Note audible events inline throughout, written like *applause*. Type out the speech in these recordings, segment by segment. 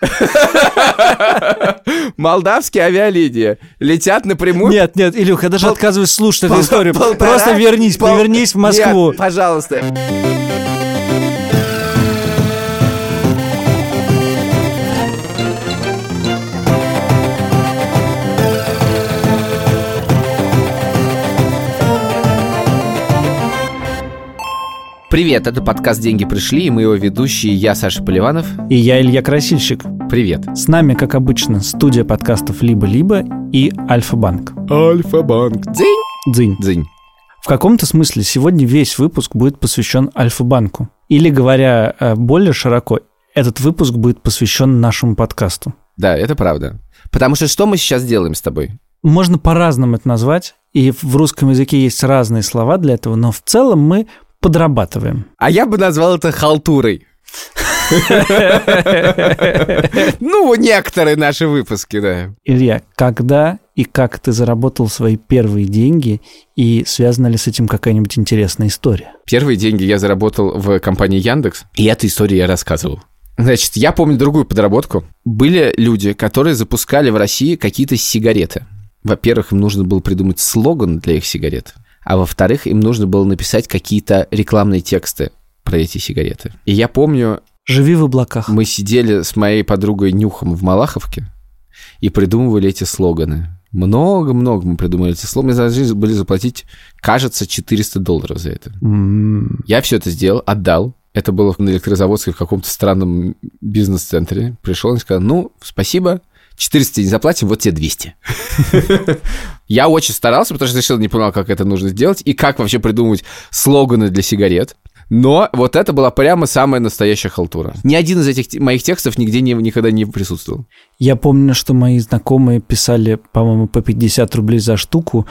*laughs* Молдавские авиалинии летят напрямую... Нет, нет, Илюх, я даже отказываюсь слушать эту историю. Просто вернись, повернись в Москву. Пожалуйста. Привет, это подкаст «Деньги пришли» и мы его ведущие, я Саша Поливанов. И я Илья Красильщик. Привет. С нами, как обычно, студия подкастов «Либо-либо» и Альфа-банк. Альфа-банк. Дзынь. Дзынь. Дзынь. В каком-то смысле сегодня весь выпуск будет посвящен Альфа-банку. Или, говоря э, более широко, этот выпуск будет посвящен нашему подкасту. Да, это правда. Потому что что мы сейчас делаем с тобой? Можно по-разному это назвать, и в русском языке есть разные слова для этого, но в целом мы подрабатываем. А я бы назвал это халтурой. Ну, некоторые наши выпуски, да. Илья, когда и как ты заработал свои первые деньги, и связана ли с этим какая-нибудь интересная история? Первые деньги я заработал в компании Яндекс, и эту историю я рассказывал. Значит, я помню другую подработку. Были люди, которые запускали в России какие-то сигареты. Во-первых, им нужно было придумать слоган для их сигарет, а во-вторых, им нужно было написать какие-то рекламные тексты про эти сигареты. И я помню, Живи в облаках. мы сидели с моей подругой Нюхом в Малаховке и придумывали эти слоганы. Много-много мы придумали эти слоганы. Мы должны были заплатить, кажется, 400 долларов за это. М, Я все это сделал, отдал. Это было на электрозаводской в каком-то странном бизнес-центре. Пришел и сказал, ну, спасибо, 400 не заплатим, вот тебе 200. Я очень старался, потому что совершенно не понимал, как это нужно сделать и как вообще придумать слоганы для сигарет. Но вот это была прямо самая настоящая халтура. Ни один из этих моих текстов нигде не, никогда не присутствовал. Я помню, что мои знакомые писали, по-моему, по 50 рублей за штуку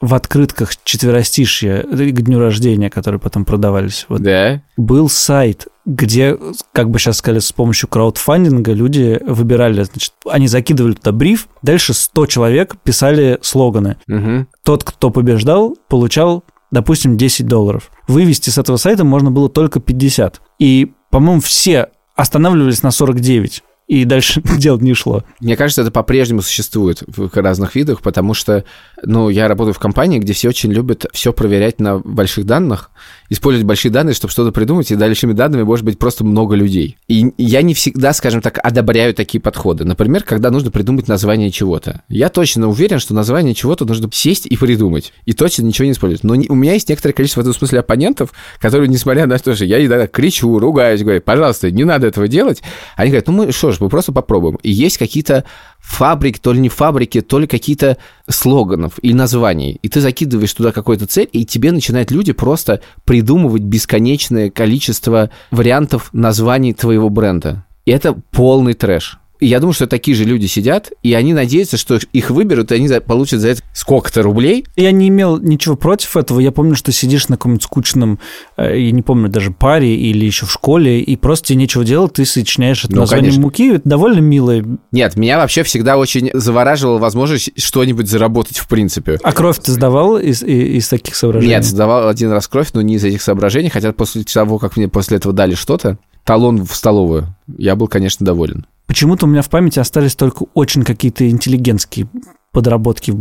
в открытках четверостишья к дню рождения, которые потом продавались. Вот Да? был сайт, где, как бы сейчас сказали, с помощью краудфандинга люди выбирали, значит, они закидывали туда бриф, дальше 100 человек писали слоганы. Мгм. Тот, кто побеждал, получал, допустим, 10 долларов. Вывести с этого сайта можно было только 50. И, по-моему, все останавливались на 49. И дальше *laughs* дело не шло. Мне кажется, это по-прежнему существует в разных видах, потому что, ну, я работаю в компании, где все очень любят все проверять на больших данных, использовать большие данные, чтобы что-то придумать, и большими данными может быть просто много людей. И я не всегда, скажем так, одобряю такие подходы. Например, когда нужно придумать название чего-то. Я точно уверен, что название чего-то нужно сесть и придумать, и точно ничего не использовать. Но не- у меня есть некоторое количество в этом смысле оппонентов, которые, несмотря на то, что я иногда кричу, ругаюсь, говорю, пожалуйста, не надо этого делать, они говорят, ну мы что ж, мы просто попробуем. И есть какие-то фабрики, то ли не фабрики, то ли какие-то слоганов или названий. И ты закидываешь туда какую-то цель, и тебе начинают люди просто придумывать бесконечное количество вариантов названий твоего бренда. И это полный трэш. И я думаю, что такие же люди сидят, и они надеются, что их выберут, и они получат за это сколько-то рублей. Я не имел ничего против этого. Я помню, что сидишь на каком-нибудь скучном, э, я не помню, даже паре или еще в школе, и просто тебе нечего делать, ты сочиняешь это Ну, название конечно. муки. Это довольно милое. Нет, меня вообще всегда очень завораживала возможность что-нибудь заработать в принципе. А кровь ты сдавал из, из таких соображений? Нет, сдавал один раз кровь, но не из этих соображений, хотя после того, как мне после этого дали что-то, талон в столовую, я был, конечно, доволен. Почему-то у меня в памяти остались только очень какие-то интеллигентские подработки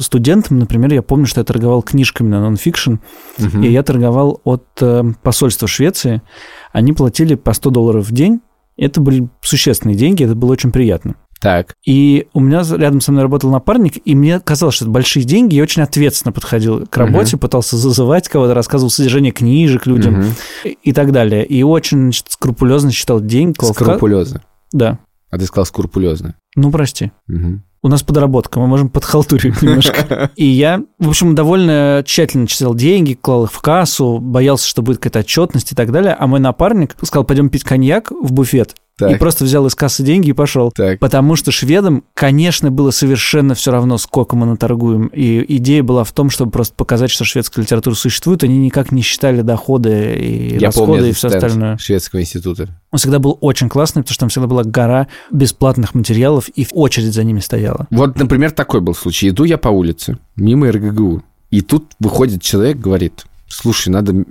студентам. Например, я помню, что я торговал книжками на нонфикшн, Мгм. и я торговал от э, посольства Швеции. Они платили по 100 долларов в день. Это были существенные деньги, это было очень приятно. Так, И у меня рядом со мной работал напарник, и мне казалось, что это большие деньги, я очень ответственно подходил к работе, пытался зазывать кого-то, рассказывал содержание книжек людям Мгм. и, и так далее. И очень значит, скрупулезно считал деньги. скрупулезно. Да. А ты сказал скрупулезно. Ну, прости. Мгм. У нас подработка, мы можем подхалтурить *laughs* немножко. И я, в общем, довольно тщательно читал деньги, клал их в кассу, боялся, что будет какая-то отчетность и так далее. А мой напарник сказал, пойдем пить коньяк в буфет. И Так. просто взял из кассы деньги и пошел. Так. Потому что шведам, конечно, было совершенно все равно, сколько мы наторгуем. И идея была в том, чтобы просто показать, что шведская литература существует. Они никак не считали доходы и Я расходы помню и все остальное. шведского института. Он всегда был очень классный, потому что там всегда была гора бесплатных материалов, и очередь за ними стояла. Вот, например, такой был случай. Иду я по улице, мимо РГГУ, и тут выходит человек, говорит, слушай, надо...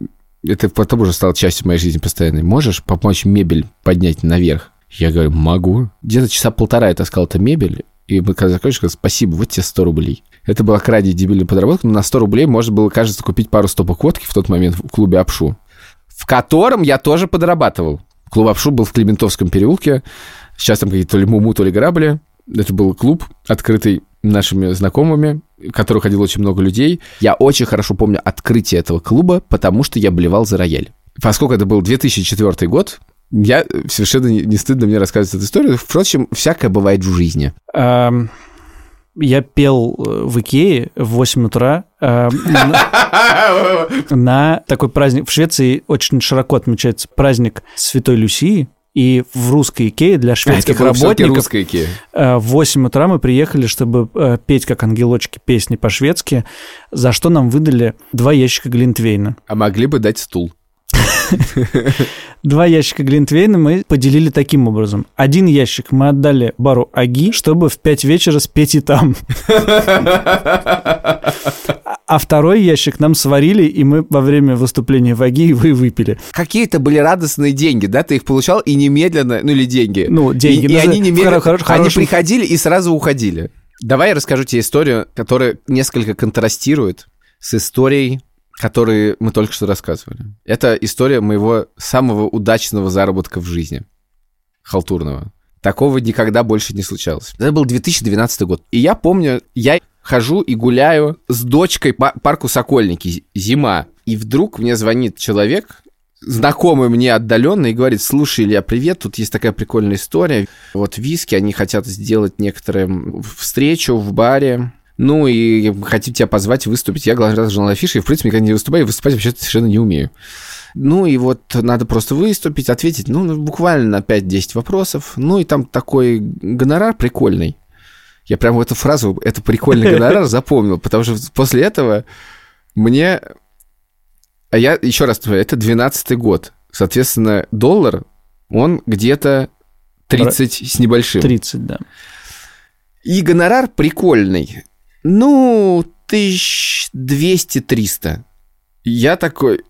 Это потом уже стало частью моей жизни постоянной. Можешь помочь мебель поднять наверх? Я говорю, могу. Где-то часа полтора я таскал эту мебель, и мы когда закончили, сказали, спасибо, вот тебе 100 рублей. Это была крайне дебильная подработка, но на 100 рублей можно было, кажется, купить пару стопок водки в тот момент в клубе «Апшу», в котором я тоже подрабатывал. Клуб «Апшу» был в Клементовском переулке. Сейчас там какие-то то ли муму, то ли грабли. Это был клуб, открытый нашими знакомыми, который ходило очень много людей. Я очень хорошо помню открытие этого клуба, потому что я болевал за рояль. Поскольку это был 2004 год, я совершенно не, не стыдно мне рассказывать эту историю. Впрочем, всякое бывает в жизни. Эм, я пел э, в Икее в 8 утра эм, *laughs* на, на такой праздник. В Швеции очень широко отмечается праздник Святой Люсии. И в русской Икее для шведских А, это всё-таки работников э, в 8 утра мы приехали, чтобы э, петь как ангелочки песни по-шведски, за что нам выдали два ящика Глинтвейна. А могли бы дать стул. Два ящика Глинтвейна мы поделили таким образом. Один ящик мы отдали бару Аги, чтобы в 5 вечера спеть и там. *laughs* А второй ящик нам сварили, и мы во время выступления в Аги вы выпили. Какие-то были радостные деньги, да? Ты их получал и немедленно, ну или деньги. Ну, деньги. И, и Ну, они немедленно, в хоро- они приходили и сразу уходили. Давай я расскажу тебе историю, которая несколько контрастирует с историей, которую мы только что рассказывали. Это история моего самого удачного заработка в жизни. Халтурного. Такого никогда больше не случалось. Это был 2012 год. И я помню, я хожу и гуляю с дочкой по парку Сокольники, зима. И вдруг мне звонит человек, знакомый мне отдаленно, и говорит, слушай, Илья, привет, тут есть такая прикольная история. Вот виски, они хотят сделать некоторую встречу в баре. Ну и хотим тебя позвать выступить. Я главный журнал афиши, и, в принципе, никогда не выступаю, и выступать вообще совершенно не умею. Ну и вот надо просто выступить, ответить, ну, буквально на 5-10 вопросов. Ну и там такой гонорар прикольный. Я прям эту фразу, это прикольный *laughs* гонорар запомнил, потому что после этого мне... А я, еще раз это 12 год. Соответственно, доллар, он где-то 30 с небольшим. 30, да. И гонорар прикольный. Ну, 1200-300. Я такой...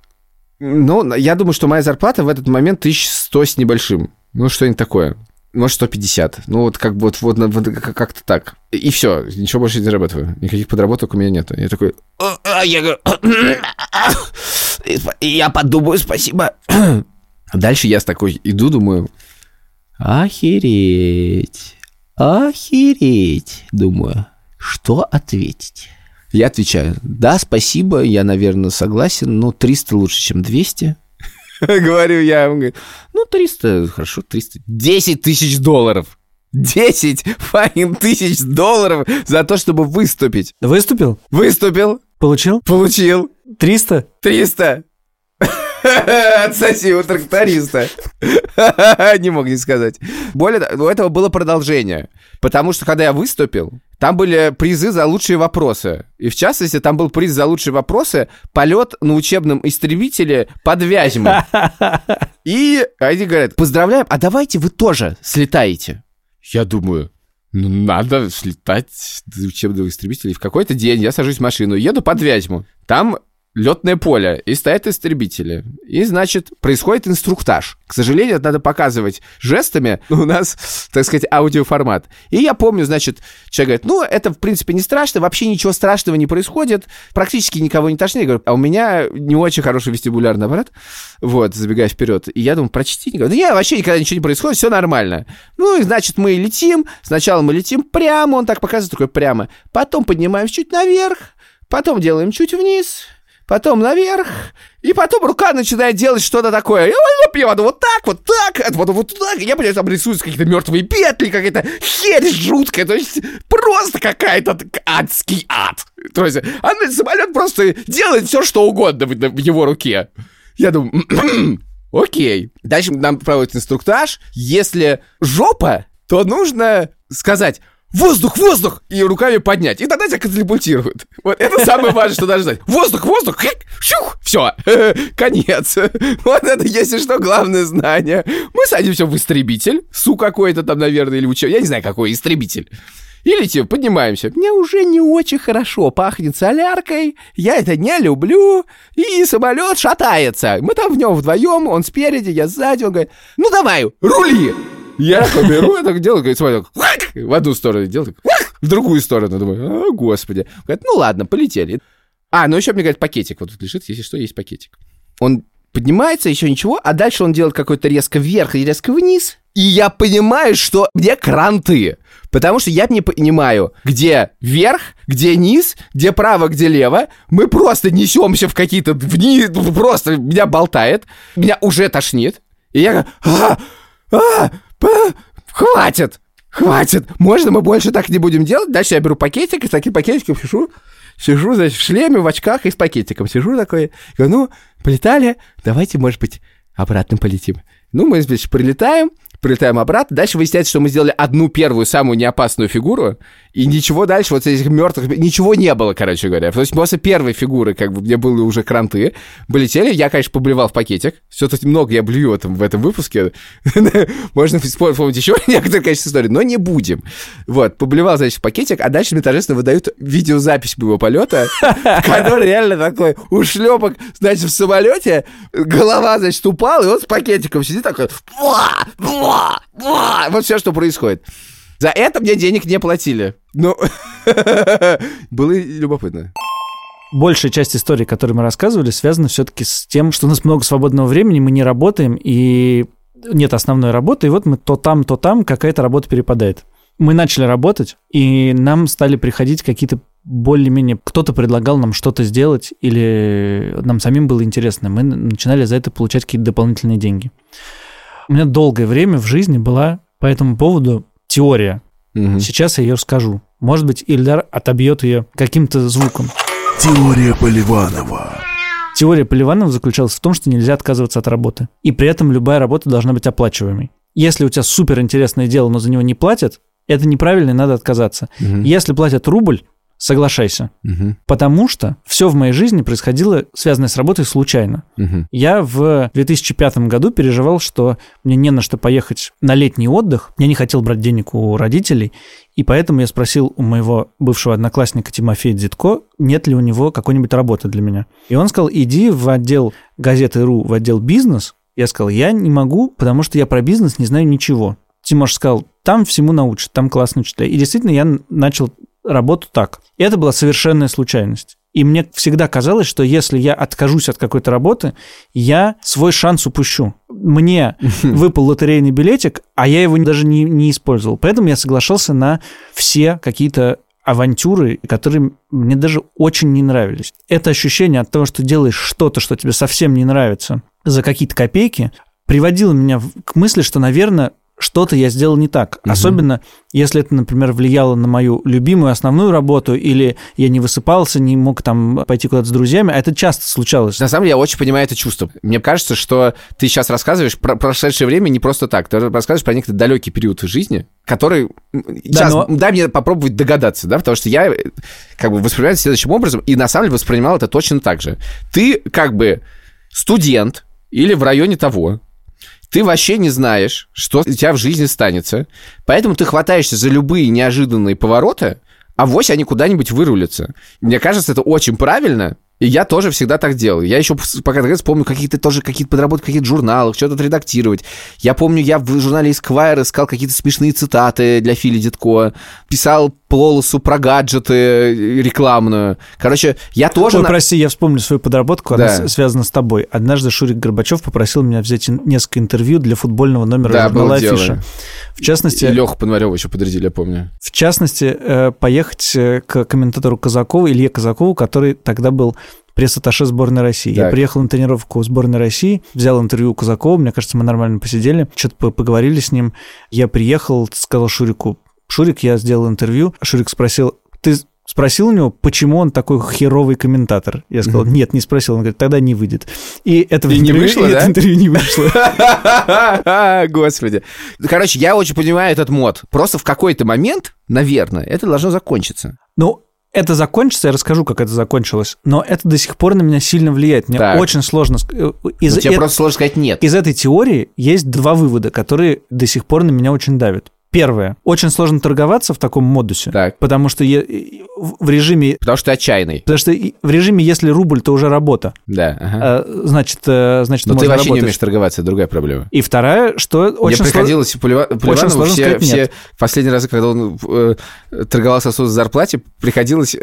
Ну, я думаю, что моя зарплата в этот момент 1100 с небольшим. Ну, что-нибудь такое. Может, 150. Ну, вот как бы вот, вот, вот как- как-то так. И все, ничего больше не зарабатываю. Никаких подработок у меня нет. Я такой... «А, а», Я говорю... *coughs* Я подумаю, спасибо. *coughs* Дальше я с такой иду, думаю... Охереть. Охереть. Думаю, что ответить? Я отвечаю, да, спасибо, я, наверное, согласен, но 300 лучше, чем 200. *laughs* Говорю я, он говорит, ну, 300, хорошо, 300. 10 тысяч долларов. 10 фаин тысяч долларов за то, чтобы выступить. Выступил? Выступил, Получил? получил 300? 300. *laughs* Отсоси у тракториста. *laughs* Не мог не сказать. Более того, у этого было продолжение. Потому что, когда я выступил, там были призы за лучшие вопросы. И, в частности, там был приз за лучшие вопросы полет на учебном истребителе под Вязьмой. *laughs* И они говорят, поздравляем, а давайте вы тоже слетаете. Я думаю, ну, надо слетать до учебного истребителя. И в какой-то день я сажусь в машину, еду под Вязьму. Там летное поле, и стоят истребители. И, значит, происходит инструктаж. К сожалению, это надо показывать жестами. *laughs* У нас, так сказать, аудиоформат. И я помню, значит, человек говорит, ну, это, в принципе, не страшно, вообще ничего страшного не происходит, практически никого не тошнит. Я говорю, а у меня не очень хороший вестибулярный аппарат, вот, забегая вперед. И я думаю, прочти. Говорю, да нет, вообще никогда ничего не происходит, все нормально. Ну, и, значит, мы летим. Сначала мы летим прямо, он так показывает, такой прямо. Потом поднимаемся чуть наверх, потом делаем чуть вниз, потом наверх, и потом рука начинает делать что-то такое. Вот, я потом вот так, вот так, потом вот так. Я понимаю, там рисуются какие-то мертвые петли, какая-то херь жуткая. То есть просто какая-то адский ад. То есть а самолет просто делает все, что угодно в, в его руке. Я думаю, *clears throat* окей. Дальше нам проводят инструктаж. Если жопа, то нужно сказать воздух, воздух, и руками поднять. И тогда тебя катапультируют. Вот это самое важное, что должно знать. Воздух, воздух, хэк, щух, все, конец. Вот это, если что, главное знание. Мы садимся в истребитель, Су какой-то там, наверное, или учеб... Я не знаю, какой истребитель. И летим, поднимаемся. Мне уже не очень хорошо пахнет соляркой, я это не люблю, и самолет шатается. Мы там в нем вдвоем, он спереди, я сзади, он говорит, ну давай, рули! Я такой беру, так делаю, говорит, смотри, в одну сторону делаю, в другую сторону. Думаю, о, господи. Говорит, ну ладно, полетели. А, ну еще мне говорят, пакетик вот тут лежит, если что, есть пакетик. Он поднимается, еще ничего, а дальше он делает какой-то резко вверх и резко вниз. И я понимаю, что где кранты. Потому что я не понимаю, где вверх, где низ, где право, где лево. Мы просто несемся в какие-то вниз, просто меня болтает, меня уже тошнит. И я а, а, хватит, хватит, можно мы больше так не будем делать? Дальше я беру пакетик, и с таким пакетиком сижу, сижу, значит, в шлеме, в очках и с пакетиком сижу такой, говорю, ну, полетали, давайте, может быть, обратно полетим. Ну, мы, значит, прилетаем, прилетаем обратно. Дальше выясняется, что мы сделали одну первую самую неопасную фигуру, и ничего дальше вот этих мертвых... Ничего не было, короче говоря. То есть после первой фигуры, как бы, где были уже кранты, полетели. Я, конечно, поблевал в пакетик. Все тут много я блюю в этом, в этом выпуске. *laughs* Можно вспомнить еще некоторые, конечно, истории, но не будем. Вот, поблевал, значит, в пакетик, а дальше мне торжественно выдают видеозапись моего полета, *laughs* который реально такой ушлепок, значит, в самолете, голова, значит, упала, и он с пакетиком сидит такой, вот все, что происходит. За это мне денег не платили. Ну, *laughs* было любопытно. Большая часть истории, которую мы рассказывали, связана все-таки с тем, что у нас много свободного времени, мы не работаем, и нет основной работы, и вот мы то там, то там какая-то работа перепадает. Мы начали работать, и нам стали приходить какие-то более-менее кто-то предлагал нам что-то сделать, или нам самим было интересно. Мы начинали за это получать какие-то дополнительные деньги. У меня долгое время в жизни была по этому поводу теория. Угу. Сейчас я ее расскажу. Может быть, Ильдар отобьет ее каким-то звуком. Теория Поливанова. Теория Поливанова заключалась в том, что нельзя отказываться от работы. И при этом любая работа должна быть оплачиваемой. Если у тебя супер интересное дело, но за него не платят, это неправильно и надо отказаться. Угу. Если платят рубль, соглашайся. Угу. Потому что все в моей жизни происходило, связанное с работой, случайно. Угу. Я в 2005 году переживал, что мне не на что поехать на летний отдых. Я не хотел брать денег у родителей. И поэтому я спросил у моего бывшего одноклассника Тимофея Дзитко, нет ли у него какой-нибудь работы для меня. И он сказал, иди в отдел газеты РУ, в отдел бизнес. Я сказал, я не могу, потому что я про бизнес не знаю ничего. Тимош сказал, там всему научат, там классно читать. И действительно, я начал работу так. И это была совершенная случайность. И мне всегда казалось, что если я откажусь от какой-то работы, я свой шанс упущу. Мне *laughs* выпал лотерейный билетик, а я его даже не, не использовал. Поэтому я соглашался на все какие-то авантюры, которые мне даже очень не нравились. Это ощущение от того, что делаешь что-то, что тебе совсем не нравится, за какие-то копейки, приводило меня к мысли, что, наверное, что-то я сделал не так. Угу. Особенно, если это, например, влияло на мою любимую основную работу, или я не высыпался, не мог там пойти куда-то с друзьями, а это часто случалось. На самом деле, я очень понимаю это чувство. Мне кажется, что ты сейчас рассказываешь про прошедшее время не просто так. Ты рассказываешь про некий далекий период в жизни, который... Да, сейчас, но... дай мне попробовать догадаться, да, потому что я как бы воспринимаю это следующим образом, и на самом деле воспринимал это точно так же. Ты как бы студент или в районе того, ты вообще не знаешь, что у тебя в жизни станется. Поэтому ты хватаешься за любые неожиданные повороты, а вось они куда-нибудь вырулятся. Мне кажется, это очень правильно, и я тоже всегда так делал. Я еще пока так помню какие-то тоже какие-то подработки в каких-то журналах, что-то отредактировать. Я помню, я в журнале Esquire искал какие-то смешные цитаты для Фили Дитко, писал полосу про гаджеты э, рекламную. Короче, я тоже... Ой, на... прости, я вспомню свою подработку, да. она связана с тобой. Однажды Шурик Горбачев попросил меня взять несколько интервью для футбольного номера да, журнала Афиша. В частности... И Леху Пономарёва еще подрядили, я помню. В частности, э, поехать э, к комментатору Казакову, Илье Казакову, который тогда был пресс-атташе сборной России. Так. Я приехал на тренировку сборной России, взял интервью у Казакова, мне кажется, мы нормально посидели, что-то поговорили с ним. Я приехал, сказал Шурику, Шурик, я сделал интервью. Шурик спросил, ты спросил у него, почему он такой херовый комментатор. Я сказал, нет, не спросил. Он говорит, тогда не выйдет. И это и не вышло, и да? это интервью не вышло. *laughs* Господи. Короче, я очень понимаю этот мод. Просто в какой-то момент, наверное, это должно закончиться. Ну, это закончится, я расскажу, как это закончилось, но это до сих пор на меня сильно влияет. Мне так. очень сложно... Э, из, ну, тебе это... просто сложно сказать «нет». Из этой теории есть два вывода, которые до сих пор на меня очень давят. Первое. Очень сложно торговаться в таком модусе. Так. Потому что е- в режиме... Потому что ты отчаянный. Потому что в режиме, если рубль, то уже работа. Да. ага. Э, Значит, э, значит, Но ты можно вообще не работать. умеешь торговаться, это другая проблема. И вторая, что очень Мне приходилось у Полива- Поливанова сложно все, сказать все последний раз, когда он э, торговался с зарплате, приходилось,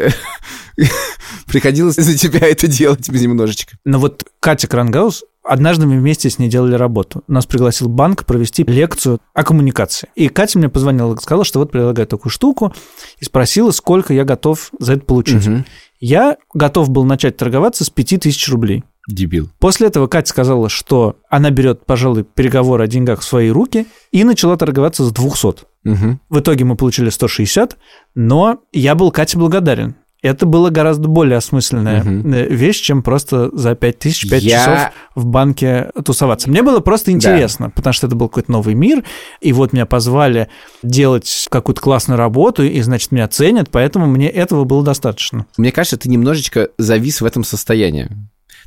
*laughs* приходилось за тебя это делать немножечко. Но вот Катя Крангаус, однажды мы вместе с ней делали работу. Нас пригласил банк провести лекцию о коммуникации. И Катя мне позвонила и сказала, что вот предлагаю такую штуку, и спросила, сколько я готов за это получить. Мгм. Я готов был начать торговаться с 5000 рублей. Дебил. После этого Катя сказала, что она берет, пожалуй, переговоры о деньгах в свои руки и начала торговаться с 200. Мгм. В итоге мы получили 160, но я был Кате благодарен. Это было гораздо более осмысленная э, вещь, чем просто за 5 тысяч, 5 Я- часов в банке тусоваться. Мне было просто интересно, потому что это был какой-то новый мир, и вот меня позвали делать какую-то классную работу, и, значит, меня ценят, поэтому мне этого было достаточно. Мне кажется, ты немножечко завис в этом состоянии.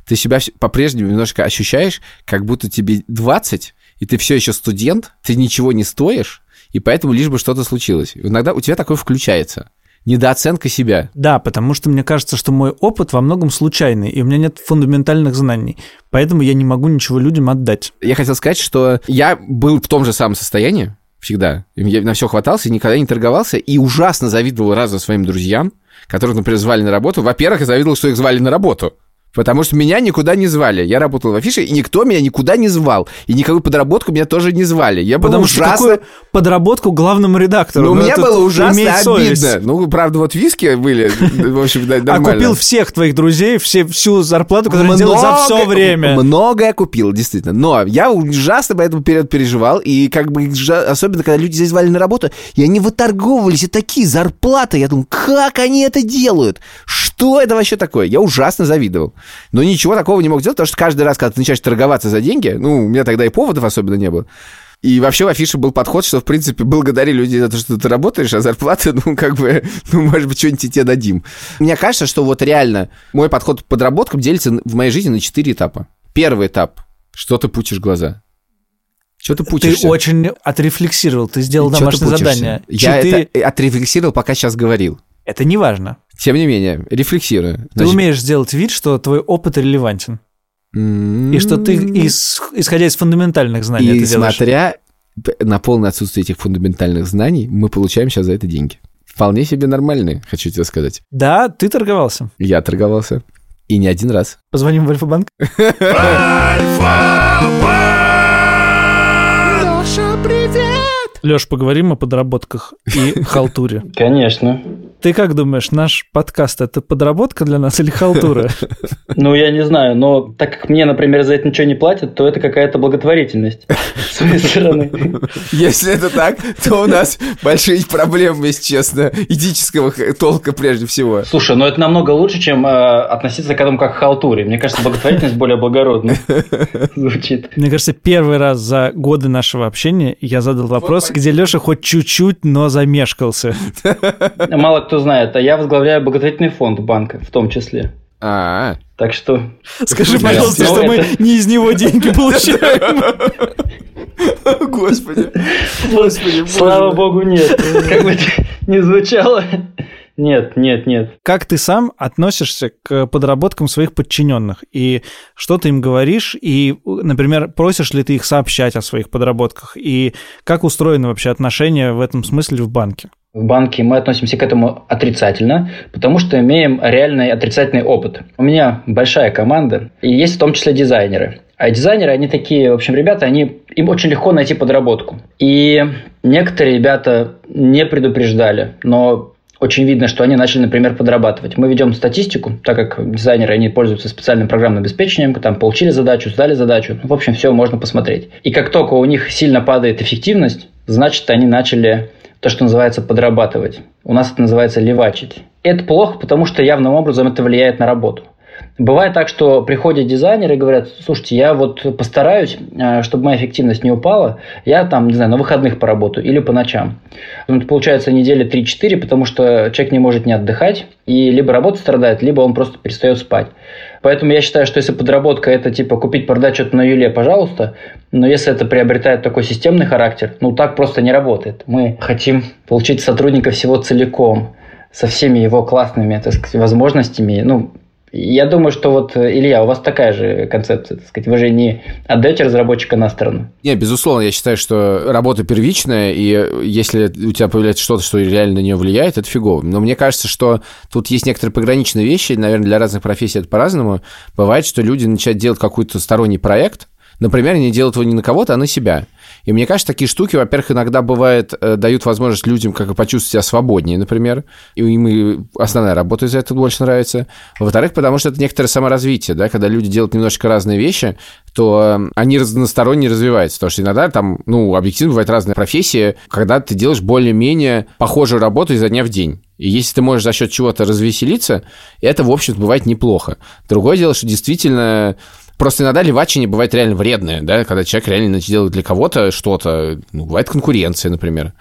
Ты себя по-прежнему немножко ощущаешь, как будто тебе 20, и ты все еще студент, ты ничего не стоишь, и поэтому лишь бы что-то случилось. Иногда у тебя такое включается. Недооценка себя. Да, потому что мне кажется, что мой опыт во многом случайный, и у меня нет фундаментальных знаний, поэтому я не могу ничего людям отдать. Я хотел сказать, что я был в том же самом состоянии всегда. Я на все хватался, никогда не торговался, и ужасно завидовал разным своим друзьям, которых, например, звали на работу. Во-первых, я завидовал, что их звали на работу. Потому что меня никуда не звали. Я работал в афише, и никто меня никуда не звал. И никакую подработку меня тоже не звали. Я был Потому что ужасно... какую подработку главному редактору? Ну, Ну, мне тут было ужасно совесть. обидно. Ну, правда, вот виски были, *laughs* в общем, А нормально. купил всех твоих друзей, все, всю зарплату, которую они делают за все Много- время. Многое купил, действительно. Но я ужасно по этому период переживал. И как бы, особенно, когда люди здесь звали на работу, и они выторговывались, и такие зарплаты. Я думаю, как они это делают? Что это вообще такое? Я ужасно завидовал. Но ничего такого не мог сделать, потому что каждый раз, когда ты начинаешь торговаться за деньги, ну, у меня тогда и поводов особенно не было, и вообще в афише был подход, что, в принципе, благодари людей за то, что ты работаешь, а зарплаты, *laughs* ну, как бы, ну, может быть, что-нибудь тебе дадим. Мне кажется, что вот реально мой подход к подработкам делится в моей жизни на четыре этапа. Первый этап – что ты пучишь глаза. Что ты Ты пучишься? очень отрефлексировал, ты сделал ты домашнее задание. Я Четыре- это отрефлексировал, пока сейчас говорил. Это не важно. Тем не менее, рефлексирую. Ты Значит, умеешь сделать вид, что твой опыт релевантен. м, И что ты, из- исходя из фундаментальных знаний, И это делаешь. смотря на полное отсутствие этих фундаментальных знаний, мы получаем сейчас за это деньги. Вполне себе нормальные, хочу тебе сказать. Да, ты торговался. Я торговался. И не один раз. Позвоним в Альфа-банк. *laughs* Леш, поговорим о подработках и халтуре. Конечно. Ты как думаешь, наш подкаст это подработка для нас или халтура? *laughs* Ну, я не знаю, но так как мне, например, за это ничего не платят, то это какая-то благотворительность с своей *laughs* стороны. Если это так, то у нас большие проблемы, если честно, этического толка прежде всего. Слушай, ну это намного лучше, чем э, относиться к этому как к халтуре. Мне кажется, благотворительность более благородно *laughs* звучит. Мне кажется, первый раз за годы нашего общения я задал вопрос, где Леша хоть чуть-чуть, но замешкался. Мало кто знает, а я возглавляю благотворительный фонд банка в том числе. А, Так что... Скажи, пожалуйста, Ну, что мы не из него деньги получаем. *laughs* господи. Господи, Слава богу, нет. Как бы это ни звучало. Нет, нет, нет. Как ты сам относишься к подработкам своих подчиненных? И что ты им говоришь? И, например, просишь ли ты их сообщать о своих подработках? И как устроены вообще отношения в этом смысле в банке? В банке мы относимся к этому отрицательно, потому что имеем реальный отрицательный опыт. У меня большая команда, и есть в том числе дизайнеры. А дизайнеры, они такие, в общем, ребята, они, им очень легко найти подработку. И некоторые ребята не предупреждали, но очень видно, что они начали, например, подрабатывать. Мы ведем статистику, так как дизайнеры, они пользуются специальным программным обеспечением, там получили задачу, сдали задачу. Ну, в общем, все можно посмотреть. И как только у них сильно падает эффективность, значит, они начали то, что называется подрабатывать. У нас это называется левачить. Это плохо, потому что явным образом это влияет на работу. Бывает так, что приходят дизайнеры и говорят, слушайте, я вот постараюсь, э, чтобы моя эффективность не упала, я там, не знаю, на выходных поработаю или по ночам. Ну, Это получается недели 3-4, потому что человек не может не отдыхать, и либо работа страдает, либо он просто перестает спать. Поэтому я считаю, что если подработка это типа купить, продать что-то на Юле, пожалуйста, но если это приобретает такой системный характер, ну так просто не работает. Мы хотим получить сотрудника всего целиком, со всеми его классными, так сказать, возможностями. Ну, я думаю, что вот, Илья, у вас такая же концепция, так сказать, вы же не отдаете разработчика на сторону. Не, безусловно, я считаю, что работа первичная, и если у тебя появляется что-то, что реально на нее влияет, это фигово. Но мне кажется, что тут есть некоторые пограничные вещи, наверное, для разных профессий это по-разному. Бывает, что люди начинают делать какой-то сторонний проект, например, они делают его не на кого-то, а на себя. И мне кажется, такие штуки, во-первых, иногда бывает, э, дают возможность людям как почувствовать себя свободнее, например, и им и основная работа из-за этого больше нравится. Во-вторых, потому что это некоторое саморазвитие, да, когда люди делают немножко разные вещи, то э, они разносторонне развиваются, потому что иногда там, ну, объективно бывают разные профессии, когда ты делаешь более-менее похожую работу изо дня в день. И если ты можешь за счет чего-то развеселиться, это, в общем-то, бывает неплохо. Другое дело, что действительно Просто иногда левачи не бывает реально вредные, да, когда человек реально делает для кого-то что-то, ну, бывает конкуренция, например.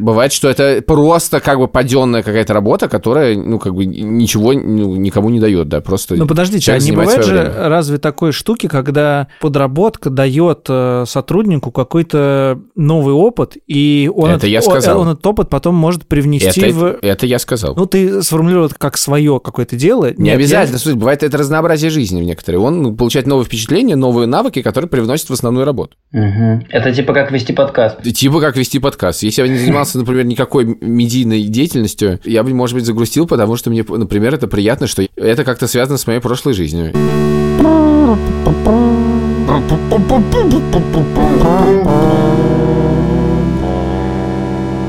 Бывает, что это просто как бы паденная какая-то работа, которая, ну, как бы ничего ну, никому не дает, да, просто... Ну, подождите, а не бывает же время. разве такой штуки, когда подработка дает э, сотруднику какой-то новый опыт, и он, это я сказал. он, он этот опыт потом может привнести это, в... Это я сказал. Ну, ты сформулировал это как свое какое-то дело. Не Нет, обязательно, я... слушай, бывает это разнообразие жизни в некоторые. Он ну, получает новые впечатления, новые навыки, которые привносят в основную работу. Угу. Это типа как вести подкаст. Типа как вести подкаст. Если я не занимался занимался, например, никакой медийной деятельностью, я бы, может быть, загрустил, потому что мне, например, это приятно, что это как-то связано с моей прошлой жизнью.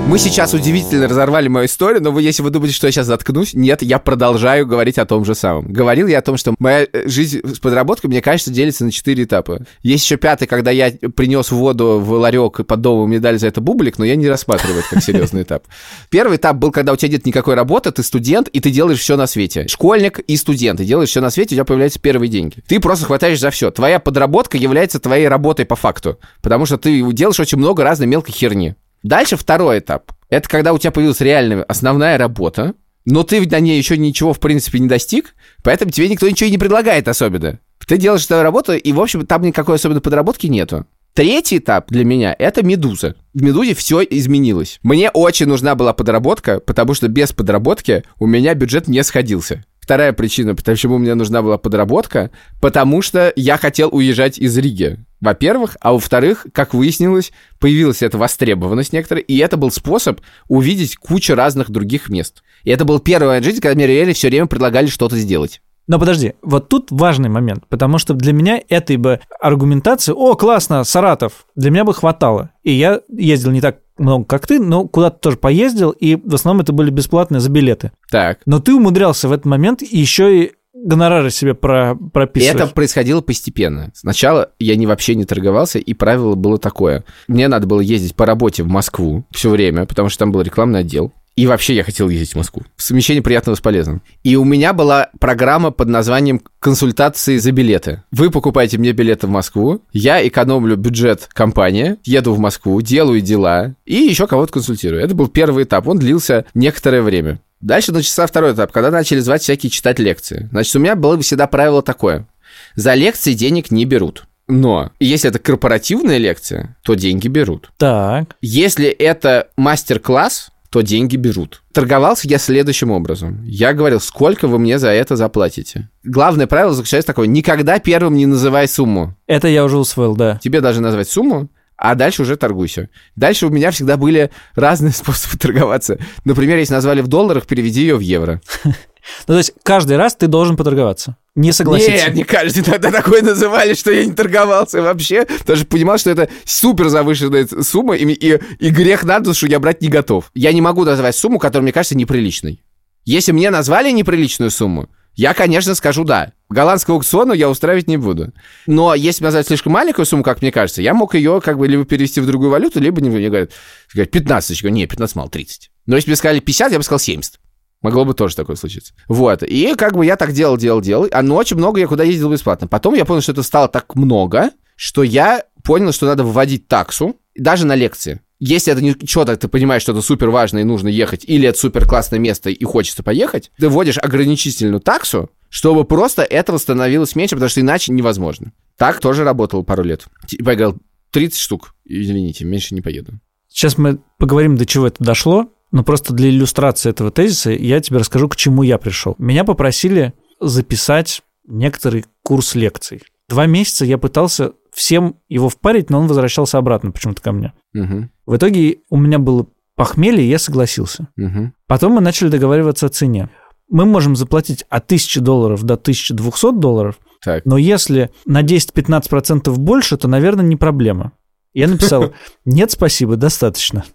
Мы сейчас удивительно разорвали мою историю, но вы, если вы думаете, что я сейчас заткнусь, нет, я продолжаю говорить о том же самом. Говорил я о том, что моя э, жизнь с подработкой, мне кажется, делится на четыре этапа. Есть еще пятый, когда я принес воду в ларек и под домом, мне дали за это бублик, но я не рассматриваю это как серьезный этап. Первый этап был, когда у тебя нет никакой работы, ты студент, и ты делаешь все на свете. Школьник и студент, ты делаешь все на свете, у тебя появляются первые деньги. Ты просто хватаешь за все. Твоя подработка является твоей работой по факту, потому что ты делаешь очень много разной мелкой херни. Дальше второй этап. Это когда у тебя появилась реальная основная работа, но ты на ней еще ничего, в принципе, не достиг, поэтому тебе никто ничего и не предлагает особенно. Ты делаешь свою работу, и, в общем, там никакой особенной подработки нету. Третий этап для меня — это «Медуза». В «Медузе» все изменилось. Мне очень нужна была подработка, потому что без подработки у меня бюджет не сходился. Вторая причина, почему мне нужна была подработка, потому что я хотел уезжать из Риги. Во-первых, а во-вторых, как выяснилось, появилась эта востребованность некоторая, и это был способ увидеть кучу разных других мест. И это был первый жизнь, когда мне реально все время предлагали что-то сделать. Но подожди, вот тут важный момент, потому что для меня этой бы аргументации, о, классно, Саратов, для меня бы хватало. И я ездил не так много, как ты, но куда-то тоже поездил, и в основном это были бесплатные за билеты. Так. Но ты умудрялся в этот момент еще и гонорары себе про, прописывать. Это происходило постепенно. Сначала я не, вообще не торговался, и правило было такое. Мне надо было ездить по работе в Москву все время, потому что там был рекламный отдел. И вообще я хотел ездить в Москву. Совмещение приятного с полезным. И у меня была программа под названием «Консультации за билеты». Вы покупаете мне билеты в Москву, я экономлю бюджет компании, еду в Москву, делаю дела и еще кого-то консультирую. Это был первый этап, он длился некоторое время. Дальше начался второй этап, когда начали звать всякие читать лекции. Значит, у меня было всегда правило такое. За лекции денег не берут. Но если это корпоративная лекция, то деньги берут. Так. Если это мастер-класс, то деньги берут. Торговался я следующим образом. Я говорил, сколько вы мне за это заплатите. Главное правило заключается такое, никогда первым не называй сумму. Это я уже усвоил, да. Тебе даже назвать сумму, а дальше уже торгуйся. Дальше у меня всегда были разные *laughs* способы торговаться. Например, если назвали в долларах, переведи ее в евро. *laughs* Ну, то есть каждый раз ты должен поторговаться. Не согласиться. Нет, не каждый. Тогда такое называли, что я не торговался вообще. Даже понимал, что это супер завышенная сумма, и, и, и грех на душу я брать не готов. Я не могу назвать сумму, которая мне кажется неприличной. Если мне назвали неприличную сумму, я, конечно, скажу да. Голландского аукциона я устраивать не буду. Но если назвать слишком маленькую сумму, как мне кажется, я мог ее как бы либо перевести в другую валюту, либо не мне говорят, 15. Я говорю, не, 15 мало, 30. Но если бы сказали 50, я бы сказал 70. Могло бы тоже такое случиться. Вот. И как бы я так делал, делал, делал. А ночью много я куда ездил бесплатно. Потом я понял, что это стало так много, что я понял, что надо вводить таксу даже на лекции. Если это не что-то, ты понимаешь, что это супер важно и нужно ехать, или это супер классное место и хочется поехать, ты вводишь ограничительную таксу, чтобы просто этого становилось меньше, потому что иначе невозможно. Так тоже работал пару лет. Типа я говорил, 30 штук, извините, меньше не поеду. Сейчас мы поговорим, до чего это дошло, но просто для иллюстрации этого тезиса я тебе расскажу, к чему я пришел. Меня попросили записать некоторый курс лекций. Два месяца я пытался всем его впарить, но он возвращался обратно почему-то ко мне. Угу, В итоге у меня было похмелье, и я согласился. угу. Потом мы начали договариваться о цене. Мы можем заплатить от 1000 долларов до 1200 долларов, Так, но если на 10-15% больше, то, наверное, не проблема. Я написал, *laughs* нет, спасибо, достаточно.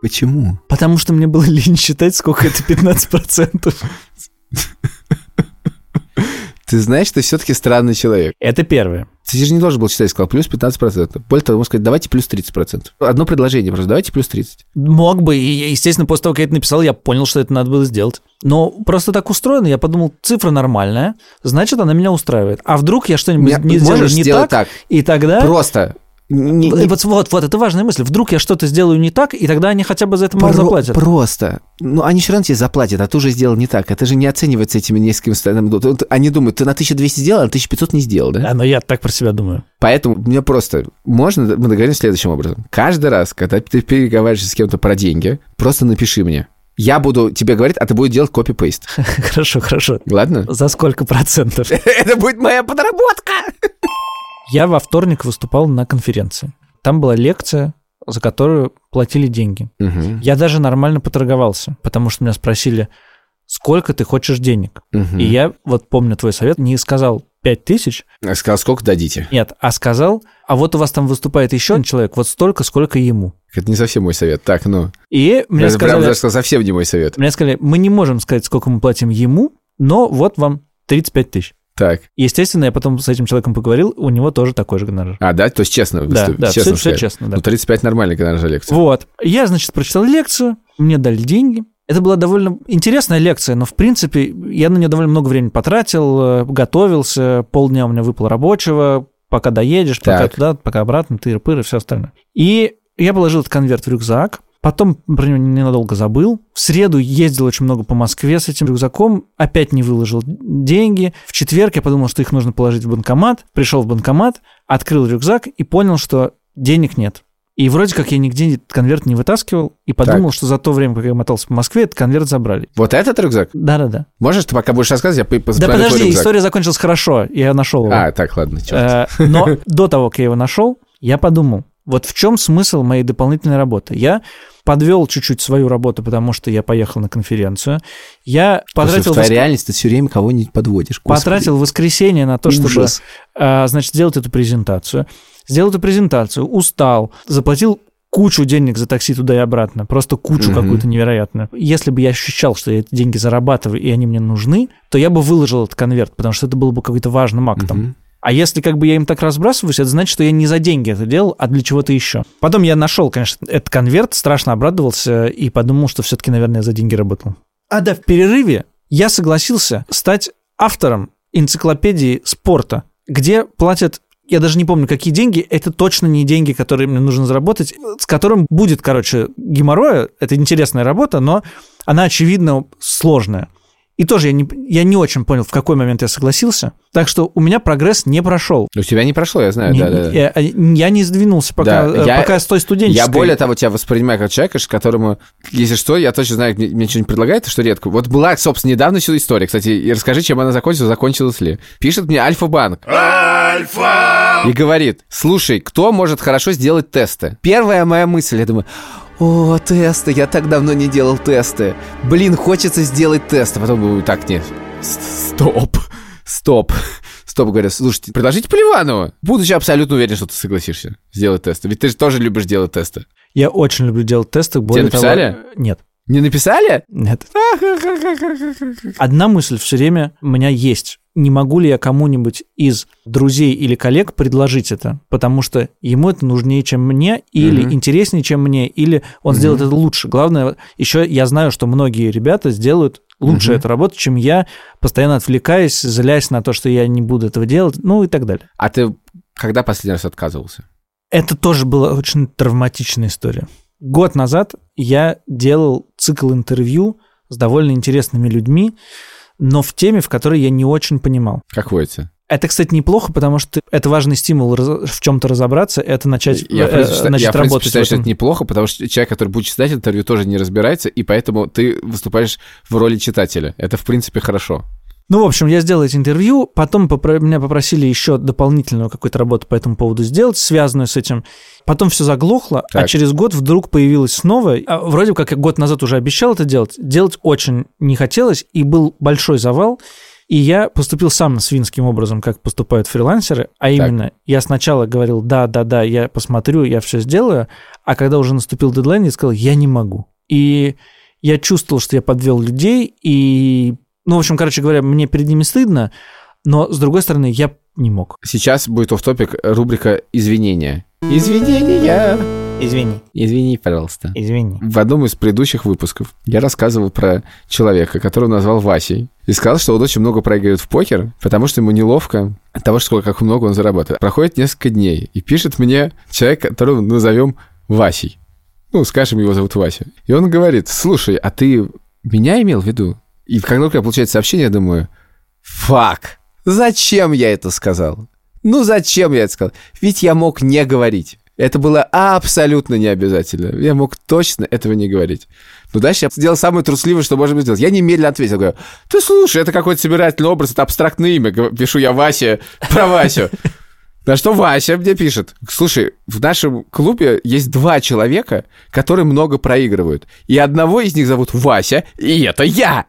Почему? Потому что мне было *laughs* лень считать, сколько это 15%. Ты знаешь, ты все-таки странный человек. Это первое. Ты же не должен был считать, сказал, плюс 15%. Более того, ему сказать, давайте плюс 30%. Одно предложение просто, давайте плюс 30. Мог бы, и, естественно, после того, как я это написал, я понял, что это надо было сделать. Но просто так устроено, я подумал, цифра нормальная, значит, она меня устраивает. А вдруг я что-нибудь не сделаю не так, так? и тогда... Просто. Не- И не- Вот, вот, вот, это важная мысль. Вдруг я что-то сделаю не так, и тогда они хотя бы за это Про- заплатят. Просто. Ну, они все равно тебе заплатят, а ты уже сделал не так. Это же не оценивается этими несколькими сторонами. Вот- Они думают, ты на 1200 сделал, а на 1500 не сделал, да? А, но я так про себя думаю. Поэтому мне просто... Можно, мы договоримся следующим образом. Каждый раз, когда ты переговариваешься с кем-то про деньги, просто напиши мне. Я буду тебе говорить, а ты будешь делать копи-пейст. *laughs* Хорошо, хорошо. Ладно? За сколько процентов? *laughs* Это будет моя подработка! *laughs* Я во вторник выступал на конференции. Там была лекция, за которую платили деньги. Мгм, Я даже нормально поторговался, потому что меня спросили, сколько ты хочешь денег. мгм. И я, вот помню твой совет, не сказал 5 тысяч, Я Сказал, сколько дадите? нет, а сказал, а вот у вас там выступает еще один человек, вот столько, сколько ему. Это не совсем мой совет. Так, ну. И мне это прям сказали, даже сказал, совсем не мой совет. мне сказали, мы не можем сказать, сколько мы платим ему, но вот вам 35 тысяч. Так. Естественно, я потом с этим человеком поговорил, у него тоже такой же гонорар. А, да? То есть честно? Да, да, все, честно все сказать. честно, да. Ну, 35 нормальный, когда же лекция. Вот. Я, значит, прочитал лекцию, мне дали деньги. Это была довольно интересная лекция, но, в принципе, я на нее довольно много времени потратил, э, готовился, полдня у меня выпало рабочего, пока доедешь, пока Так. туда, пока обратно, тыры-пыры, все остальное. И я положил этот конверт в рюкзак, потом про него ненадолго забыл. В среду ездил очень много по Москве с этим рюкзаком, опять не выложил деньги. В четверг я подумал, что их нужно положить в банкомат, пришел в банкомат, открыл рюкзак и понял, что денег нет. И вроде как я нигде этот конверт не вытаскивал, и подумал, что за то время, как я мотался по Москве, этот конверт забрали. Вот этот рюкзак? Да-да-да. Можешь ты пока будешь рассказывать, я Да подожди, история закончилась хорошо, я нашел его. А, так, ладно, чёрт. Э, Но до того, как я его нашел, я подумал, вот в чем смысл моей дополнительной работы? Я подвел чуть-чуть свою работу, потому что я поехал на конференцию. Я потратил, в твоей воск- реальности ты все время кого-нибудь подводишь. Господи. потратил воскресенье на то, чтобы Ужас. а, значит, сделать эту презентацию. Сделал эту презентацию, устал, заплатил кучу денег за такси туда и обратно, просто кучу Мгм. какую-то невероятную. Если бы я ощущал, что я эти деньги зарабатываю, и они мне нужны, то я бы выложил этот конверт, потому что это был бы какой-то важным актом. Мгм. А если как бы я им так разбрасываюсь, это значит, что я не за деньги это делал, а для чего-то еще. Потом я нашел, конечно, этот конверт, страшно обрадовался и подумал, что все-таки, наверное, за деньги работал. А да, в перерыве я согласился стать автором энциклопедии спорта, где платят я даже не помню, какие деньги, это точно не деньги, которые мне нужно заработать, с которым будет, короче, геморроя. Это интересная работа, но она, очевидно, сложная. И тоже я не, я не очень понял, в какой момент я согласился. Так что у меня прогресс не прошел. У тебя не прошло, я знаю, Не- да, да. Я, я не сдвинулся, пока, Да, э, я- пока с той студенческой. Я более того тебя воспринимаю как человека, которому, если что, я точно знаю, мне, мне что-нибудь предлагает, что редко. Вот была, собственно, недавно сюда история. Кстати, и расскажи, чем она закончилась, закончилась ли. Пишет мне Альфа-банк. Альфа! И говорит, слушай, кто может хорошо сделать тесты? Первая моя мысль, я думаю, о, тесты, я так давно не делал тесты. Блин, хочется сделать тест. А потом думаю, так, нет, стоп, стоп. Стоп, говорю, слушайте, предложите Поливанову. Будучи абсолютно уверен, что ты согласишься сделать тесты. Ведь ты же тоже любишь делать тесты. Я очень люблю делать тесты. Более написали? Того, нет. Не написали? Нет. *laughs* Одна мысль все время у меня есть. Не могу ли я кому-нибудь из друзей или коллег предложить это? Потому что ему это нужнее, чем мне, или Мгм. интереснее, чем мне, или он сделает это лучше. Главное, еще я знаю, что многие ребята сделают лучше Мгм. эту работу, чем я, постоянно отвлекаясь, злясь на то, что я не буду этого делать, ну и так далее. А ты когда последний раз отказывался? Это тоже была очень травматичная история. Год назад я делал цикл интервью с довольно интересными людьми, но в теме, в которой я не очень понимал. Как водится. Это, кстати, неплохо, потому что это важный стимул в чем-то разобраться, это начать, Я, э, принципе, считаю- начать я, работать. считаю, в что это неплохо, потому что человек, который будет читать интервью, тоже не разбирается, и поэтому ты выступаешь в роли читателя. Это, в принципе, хорошо. Ну, в общем, я сделал эти интервью, потом попро- меня попросили еще дополнительную какую-то работу по этому поводу сделать, связанную с этим. Потом все заглохло, а Так. через год вдруг появилось снова. А вроде как я год назад уже обещал это делать. Делать очень не хотелось, и был большой завал. И я поступил сам свинским образом, как поступают фрилансеры, а именно я сначала говорил, да, да, да, я посмотрю, я все сделаю, а когда уже наступил дедлайн, я сказал, я не могу. И я чувствовал, что я подвел людей, и, ну, в общем, короче говоря, мне перед ними стыдно, но, с другой стороны, я не мог. Сейчас будет оф топик рубрика «Извинения». Извинения! Извини, Извини, пожалуйста. извини. В одном из предыдущих выпусков я рассказывал про человека, которого назвал Васей, и сказал, что он очень много проигрывает в покер, потому что ему неловко от того, что как много он зарабатывает. Проходит несколько дней, и пишет мне человек, которого назовем Васей. Ну, скажем, его зовут Вася. И он говорит, слушай, а ты меня имел в виду? И когда у меня получается сообщение, я думаю, фак, зачем я это сказал? Ну, зачем я это сказал? Ведь я мог не говорить. Это было абсолютно не обязательно. Я мог точно этого не говорить. Но дальше я сделал самое трусливое, что можно сделать. Я немедленно ответил. Говорю, ты слушай, это какой-то собирательный образ, это абстрактное имя. Пишу я Вася *laughs* про Васю. На что Вася мне пишет, слушай, в нашем клубе есть два человека, которые много проигрывают. И одного из них зовут Вася, и это я.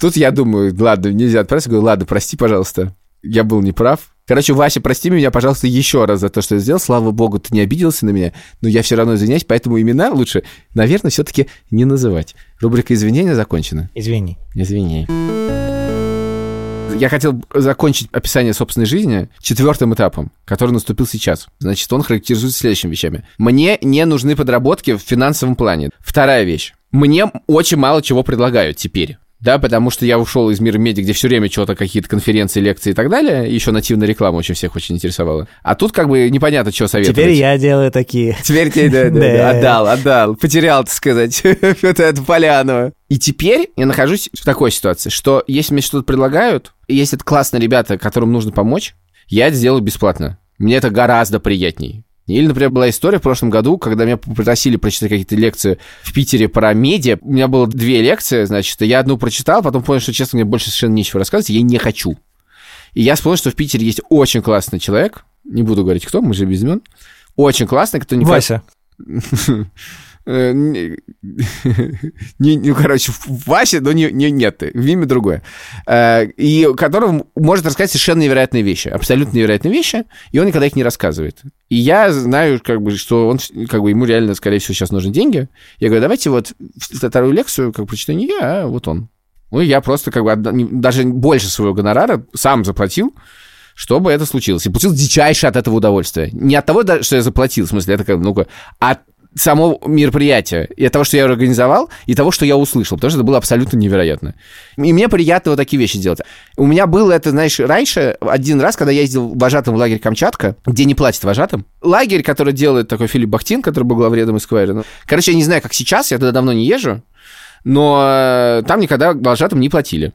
Тут я думаю, ладно, нельзя отправиться. Говорю, ладно, прости, пожалуйста, я был неправ. Короче, Вася, прости меня, пожалуйста, еще раз за то, что я сделал. Слава богу, ты не обиделся на меня, но я все равно извиняюсь, поэтому имена лучше, наверное, все-таки не называть. Рубрика извинения закончена. Извини. Извини. Я хотел закончить описание собственной жизни четвертым этапом, который наступил сейчас. Значит, он характеризуется следующими вещами. Мне не нужны подработки в финансовом плане. Вторая вещь. Мне очень мало чего предлагают теперь. Да, потому что я ушел из мира медиа, где все время что-то, какие-то конференции, лекции и так далее. Еще нативная реклама очень всех очень интересовала. А тут как бы непонятно, что советовать. Теперь я делаю такие. Теперь тебе да, да, Да. *laughs* да, отдал, отдал. Потерял, так сказать, *laughs* вот эту поляну. И теперь я нахожусь в такой ситуации, что если мне что-то предлагают, и если это классные ребята, которым нужно помочь, я это сделаю бесплатно. Мне это гораздо приятней. Или, например, была история в прошлом году, когда меня попросили прочитать какие-то лекции в Питере про медиа. У меня было две лекции, значит, и я одну прочитал, потом понял, что, честно, мне больше совершенно нечего рассказывать, я не хочу. И я вспомнил, что в Питере есть очень классный человек, не буду говорить кто, мы же без имен, очень классный, кто никак... Вася. *laughs* Э, *laughs* не- Ну, короче, Вася, но не, не- нет, имя другое. Э, И которым может рассказать совершенно невероятные вещи, абсолютно невероятные вещи, и он никогда их не рассказывает. И я знаю, как бы, что он, как бы, ему реально, скорее всего, сейчас нужны деньги. Я говорю, давайте вот вторую лекцию, как прочитаю не я, а вот он. Ну, я просто, как бы, даже больше своего гонорара сам заплатил, чтобы это случилось. И получил дичайшее от этого удовольствие. Не от того, что я заплатил, в смысле, это как, ну а от само мероприятия, и от того, что я организовал, и того, что я услышал, потому что это было абсолютно невероятно. И мне приятно вот такие вещи делать. У меня было это, знаешь, раньше, один раз, когда я ездил вожатым в лагерь Камчатка, где не платят вожатым, лагерь, который делает такой Филипп Бахтин, который был главредом Эсквайра. Ну, короче, я не знаю, как сейчас, я туда давно не езжу, но э, там никогда вожатым не платили.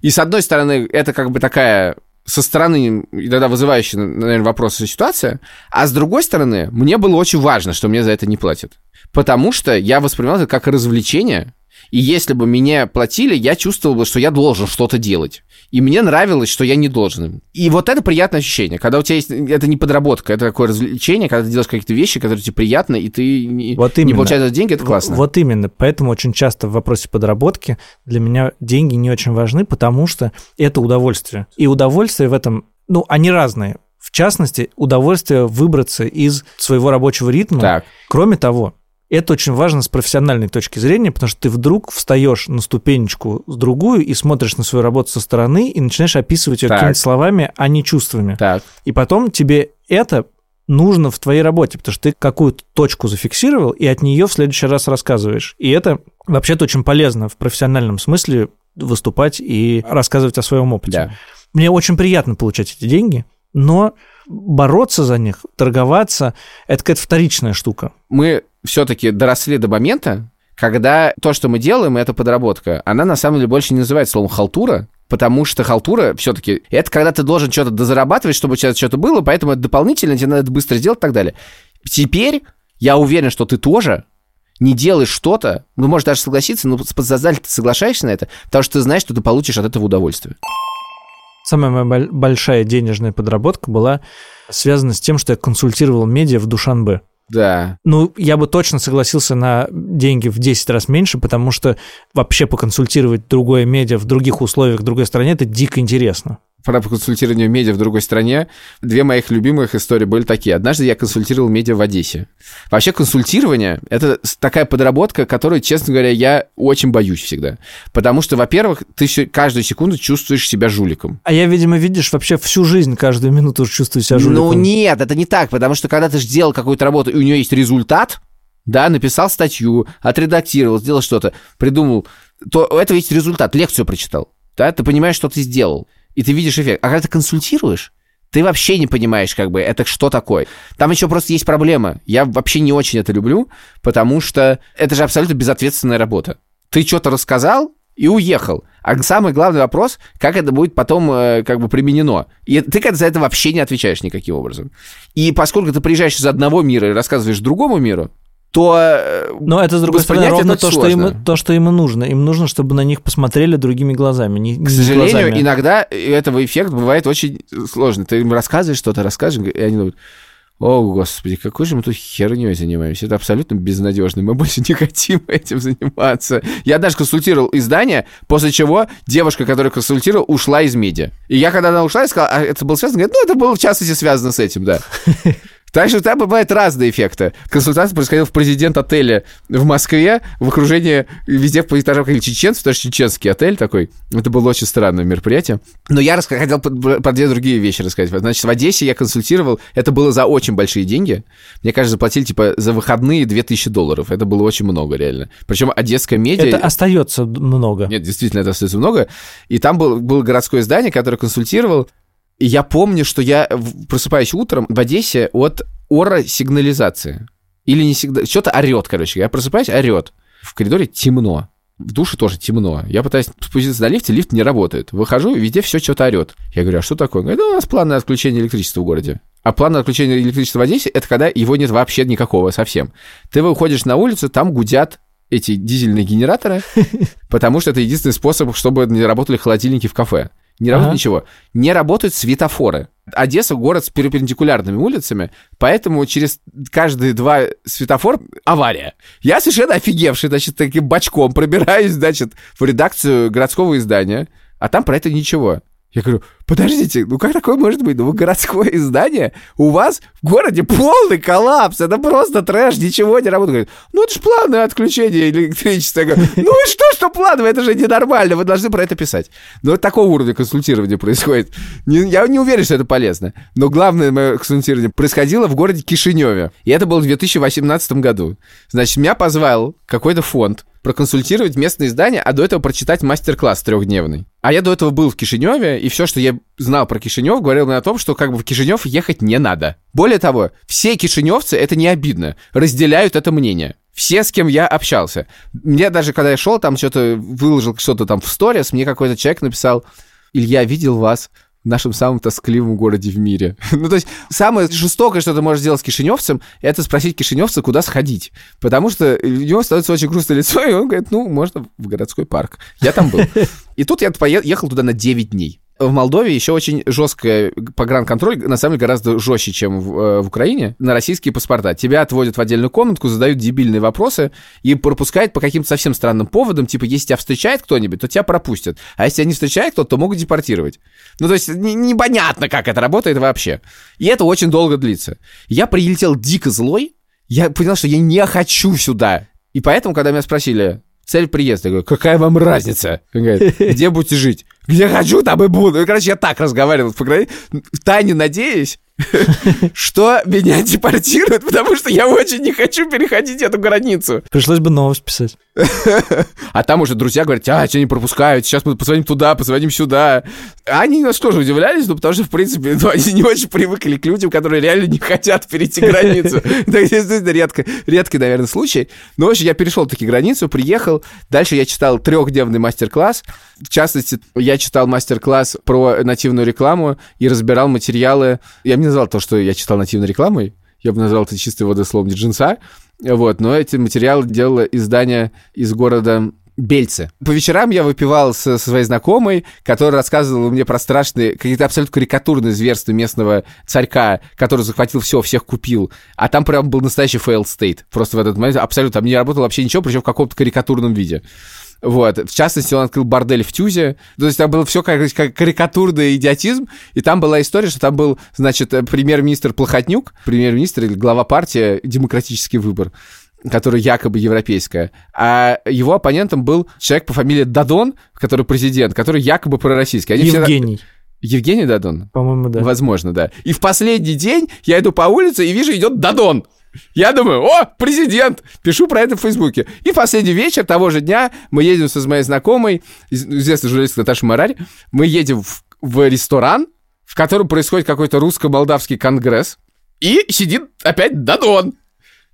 И с одной стороны, это как бы такая со стороны иногда вызывающая, наверное, вопросы ситуация, а с другой стороны, мне было очень важно, что мне за это не платят. Потому что я воспринимал это как развлечение, и если бы меня платили, я чувствовал бы, что я должен что-то делать. И мне нравилось, что я не должен. И вот это приятное ощущение, когда у тебя есть... Это не подработка, это такое развлечение, когда ты делаешь какие-то вещи, которые тебе приятны, и ты не, Вот не именно. получаешь за это деньги, это классно. Вот именно. Поэтому очень часто в вопросе подработки для меня деньги не очень важны, потому что это удовольствие. И удовольствие в этом, ну, они разные. В частности, удовольствие выбраться из своего рабочего ритма. Так, Кроме того, это очень важно с профессиональной точки зрения, потому что ты вдруг встаешь на ступенечку с другую и смотришь на свою работу со стороны и начинаешь описывать ее какими-то словами, а не чувствами. так. И потом тебе это нужно в твоей работе, потому что ты какую-то точку зафиксировал и от нее в следующий раз рассказываешь. И это вообще-то очень полезно в профессиональном смысле выступать и рассказывать о своем опыте. Да. Мне очень приятно получать эти деньги, но бороться за них, торговаться, это какая-то вторичная штука. мы все-таки доросли до момента, когда то, что мы делаем, это подработка, она на самом деле больше не называется словом халтура, потому что халтура все-таки это когда ты должен что-то дозарабатывать, чтобы у тебя что-то было, поэтому это дополнительно, тебе надо это быстро сделать и так далее. Теперь я уверен, что ты тоже не делаешь что-то, ну, можешь даже согласиться, но подсознательно ты соглашаешься на это, потому что ты знаешь, что ты получишь от этого удовольствие. Самая моя большая денежная подработка была связана с тем, что я консультировал медиа в Душанбе. Да. Ну, я бы точно согласился на деньги в 10 раз меньше, потому что вообще поконсультировать другое медиа в других условиях, в другой стране, это дико интересно про консультирование медиа в другой стране, две моих любимых истории были такие. Однажды я консультировал медиа в Одессе. Вообще консультирование — это такая подработка, которую, честно говоря, я очень боюсь всегда. Потому что, во-первых, ты каждую секунду чувствуешь себя жуликом. А я, видимо, видишь, вообще всю жизнь, каждую минуту чувствую себя жуликом. Ну нет, это не так, потому что когда ты сделал какую-то работу, и у нее есть результат, да, написал статью, отредактировал, сделал что-то, придумал, то у этого есть результат, лекцию прочитал, да, ты понимаешь, что ты сделал и ты видишь эффект. А когда ты консультируешь, ты вообще не понимаешь, как бы, это что такое. Там еще просто есть проблема. Я вообще не очень это люблю, потому что это же абсолютно безответственная работа. Ты что-то рассказал и уехал. А самый главный вопрос, как это будет потом э, как бы применено. И ты как за это вообще не отвечаешь никаким образом. И поскольку ты приезжаешь из одного мира и рассказываешь другому миру, то э, Но это, с другой стороны, ровно то, что им, то, что им и нужно. Им нужно, чтобы на них посмотрели другими глазами. Не, К сожалению, глазами. иногда этого эффект бывает очень сложный. Ты им рассказываешь что-то, рассказываешь, и они думают, о, господи, какой же мы тут херней занимаемся? Это абсолютно безнадежно. Мы больше не хотим *laughs* этим заниматься. Я даже консультировал издание, после чего девушка, которая консультировал, ушла из медиа. И я, когда она ушла, я сказал, а это было связано? Говорит, ну, это было в частности связано с этим, да. *laughs* Так что там бывают разные эффекты. Консультация происходила в президент отеля в Москве, в окружении везде по этажам ходили чеченцы, потому что чеченский отель такой. Это было очень странное мероприятие. Но я хотел про две другие вещи рассказать. Значит, в Одессе я консультировал, это было за очень большие деньги. Мне кажется, заплатили типа за выходные 2000 долларов. Это было очень много, реально. Причем одесская медиа... Это остается много. Нет, действительно, это остается много. И там был, было городское здание, которое консультировал. Я помню, что я просыпаюсь утром в Одессе от ора-сигнализации. Или не всегда... Что-то орет, короче. Я просыпаюсь, орет. В коридоре темно. В душе тоже темно. Я пытаюсь спуститься на лифте, лифт не работает. Выхожу, везде все что-то орет. Я говорю, а что такое? Он говорит, да у нас план на отключение электричества в городе. А план на отключение электричества в Одессе — это когда его нет вообще никакого совсем. Ты выходишь на улицу, там гудят эти дизельные генераторы, *laughs* потому что это единственный способ, чтобы не работали холодильники в кафе. Не работает ага. ничего. Не работают светофоры. Одесса город с перпендикулярными улицами, поэтому через каждые два светофора авария. Я совершенно офигевший, значит, таким бочком пробираюсь, значит, в редакцию городского издания, а там про это ничего. Я говорю, подождите, ну как такое может быть? Ну вы городское издание, у вас в городе полный коллапс, это просто трэш, ничего не работает. Говорит, ну это же плановое отключение электричества. Я говорю, ну и что, что плановое, это же ненормально, вы должны про это писать. Но вот такого уровня консультирования происходит. Не, я не уверен, что это полезно. Но главное мое консультирование происходило в городе Кишиневе. И это было в 2018 году. Значит, меня позвал какой-то фонд, проконсультировать местное издание, а до этого прочитать мастер-класс трехдневный. А я до этого был в Кишиневе, и все, что я знал про Кишинев, говорил мне о том, что как бы в Кишинев ехать не надо. Более того, все кишиневцы, это не обидно, разделяют это мнение. Все, с кем я общался. Мне даже, когда я шел, там что-то выложил что-то там в сторис, мне какой-то человек написал, Илья, видел вас в нашем самом тоскливом городе в мире. *laughs* ну, то есть, самое жестокое, что ты можешь сделать с кишиневцем, это спросить кишиневца, куда сходить. Потому что у него становится очень грустное лицо, и он говорит, ну, можно в городской парк. Я там был. *laughs* И тут я поехал туда на 9 дней. В Молдове еще очень жесткая погранконтроль, на самом деле гораздо жестче, чем в, э, в Украине, на российские паспорта. Тебя отводят в отдельную комнатку, задают дебильные вопросы и пропускают по каким-то совсем странным поводам, типа, если тебя встречает кто-нибудь, то тебя пропустят, а если тебя не встречает кто-то, то могут депортировать. Ну, то есть непонятно, как это работает вообще. И это очень долго длится. Я прилетел дико злой, я понял, что я не хочу сюда. И поэтому, когда меня спросили, цель приезда. Я говорю, какая вам разница? Говорит, где будете жить? Где хочу, там и буду. И, короче, я так разговаривал в программе, тайне надеясь, что меня депортируют, потому что я очень не хочу переходить эту границу. Пришлось бы новость писать. А там уже друзья говорят, а, что не пропускают, сейчас мы позвоним туда, позвоним сюда. Они нас тоже удивлялись, ну, потому что, в принципе, ну, они не очень привыкли к людям, которые реально не хотят перейти границу. *laughs* Это действительно редко, редкий, наверное, случай. Но, в общем, я перешел таки границу, приехал. Дальше я читал трехдневный мастер-класс. В частности, я читал мастер-класс про нативную рекламу и разбирал материалы. Я не назвал то, что я читал нативной рекламой. Я бы назвал это чистой воды словом джинса. Вот, но эти материалы делало издание из города Бельцы. По вечерам я выпивал со, со своей знакомой, которая рассказывала мне про страшные, какие-то абсолютно карикатурные зверства местного царька, который захватил все, всех купил. А там прям был настоящий failed state. Просто в этот момент абсолютно там не работало вообще ничего, причем в каком-то карикатурном виде. Вот. В частности, он открыл бордель в Тюзе. То есть там было все как, как карикатурный идиотизм. И там была история, что там был, значит, премьер-министр Плохотнюк, премьер-министр или глава партии «Демократический выбор» которая якобы европейская, а его оппонентом был человек по фамилии Дадон, который президент, который якобы пророссийский. Они Евгений. Все... Евгений Дадон? По-моему, да. Возможно, да. И в последний день я иду по улице и вижу, идет Дадон. Я думаю, о, президент! Пишу про это в Фейсбуке. И в последний вечер того же дня мы едем с моей знакомой, известной журналисткой Наташей Мораль, мы едем в, в ресторан, в котором происходит какой-то русско-молдавский конгресс, и сидит опять Дадон.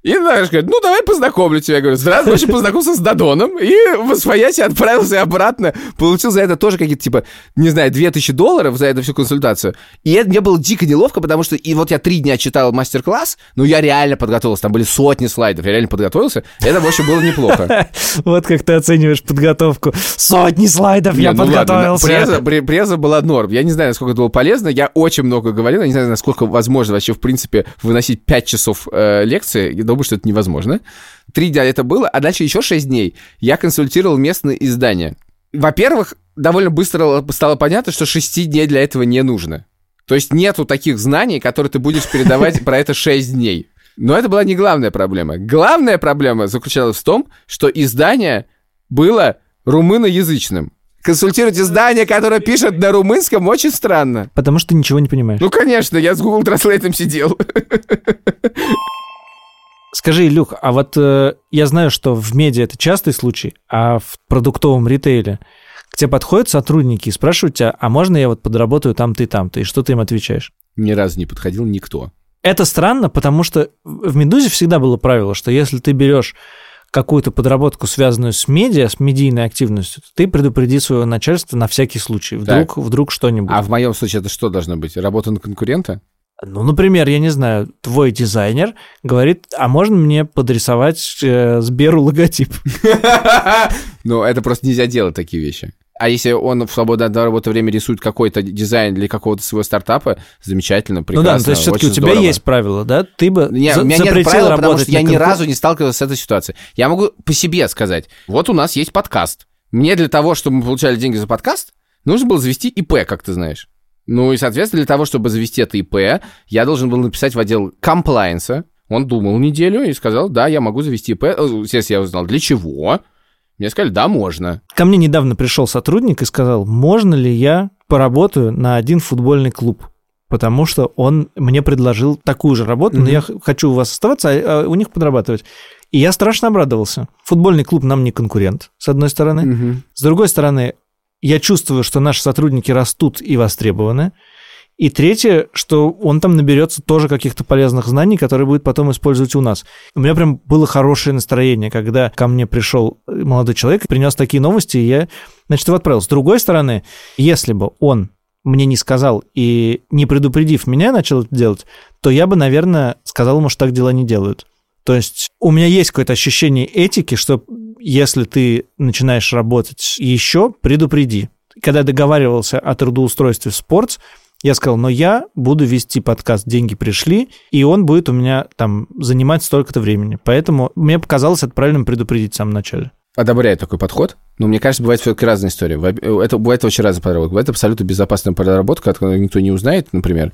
И знаешь, говорит, ну давай познакомлю тебя. Я говорю, здравствуй, очень познакомился с Дадоном. И в Освояси отправился обратно. Получил за это тоже какие-то, типа, не знаю, 2000 долларов за эту всю консультацию. И это мне было дико неловко, потому что и вот я три дня читал мастер-класс, но я реально подготовился. Там были сотни слайдов, я реально подготовился. Это, в общем, было неплохо. *laughs* Вот как ты оцениваешь подготовку. Сотни слайдов я ну подготовился. Преза была норм. Я не знаю, насколько это было полезно. Я очень много говорил. Я не знаю, насколько возможно вообще, в принципе, выносить 5 часов э, лекции думаю, что это невозможно. Три дня это было, а дальше еще шесть дней я консультировал местные издания. Во-первых, довольно быстро стало понятно, что шести дней для этого не нужно. То есть нету таких знаний, которые ты будешь передавать *laughs* про это шесть дней. Но это была не главная проблема. Главная проблема заключалась в том, что издание было румыноязычным. Консультировать издание, которое пишет на румынском, очень странно. Потому что ничего не понимаешь. Ну, конечно, я с Google Translate сидел. *laughs* Скажи, Илюх, а вот э, я знаю, что в медиа это частый случай, а в продуктовом ритейле к тебе подходят сотрудники и спрашивают тебя, а можно я вот подработаю там-то и там-то, и что ты им отвечаешь? Ни разу не подходил никто. Это странно, потому что в «Медузе» всегда было правило, что если ты берешь какую-то подработку, связанную с медиа, с медийной активностью, ты предупреди своего начальства на всякий случай. Вдруг, вдруг что-нибудь. А в моем случае это что должно быть? Работа на конкурента? Ну, например, я не знаю, твой дизайнер говорит, а можно мне подрисовать э, Сберу логотип? *laughs* Ну, это просто нельзя делать такие вещи. А если он в свободное от работы время рисует какой-то дизайн для какого-то своего стартапа, замечательно, прекрасно. Ну да, то есть все-таки у тебя здорово. есть правила, да? Ты бы не, за- у меня нет правил, потому что я ни разу не сталкивался с этой ситуацией. Я могу по себе сказать. Вот у нас есть подкаст. Мне для того, чтобы мы получали деньги за подкаст, нужно было завести ИП, как ты знаешь. Ну и, соответственно, для того, чтобы завести это ИП, я должен был написать в отдел комплайенса. Он думал неделю и сказал, да, я могу завести ИП. Э, естественно, я узнал, для чего. Мне сказали, да, можно. Ко мне недавно пришел сотрудник и сказал, можно ли я поработаю на один футбольный клуб? Потому что он мне предложил такую же работу, mm-hmm. но я хочу у вас оставаться, а, а у них подрабатывать. И я страшно обрадовался. Футбольный клуб нам не конкурент, с одной стороны. Mm-hmm. С другой стороны, я чувствую, что наши сотрудники растут и востребованы. И третье, что он там наберется тоже каких-то полезных знаний, которые будет потом использовать у нас. У меня прям было хорошее настроение, когда ко мне пришел молодой человек, принес такие новости, и я, значит, его отправил. С другой стороны, если бы он мне не сказал и не предупредив меня начал это делать, то я бы, наверное, сказал ему, что так дела не делают. То есть у меня есть какое-то ощущение этики, что если ты начинаешь работать еще, предупреди. Когда договаривался о трудоустройстве в спорт, я сказал, но я буду вести подкаст «Деньги пришли», и он будет у меня там занимать столько-то времени. Поэтому мне показалось это правильным предупредить в самом начале. Одобряю такой подход, но мне кажется, бывает все-таки разная история. Это бывает очень разная подработка. Бывает абсолютно безопасная подработка, которую никто не узнает, например,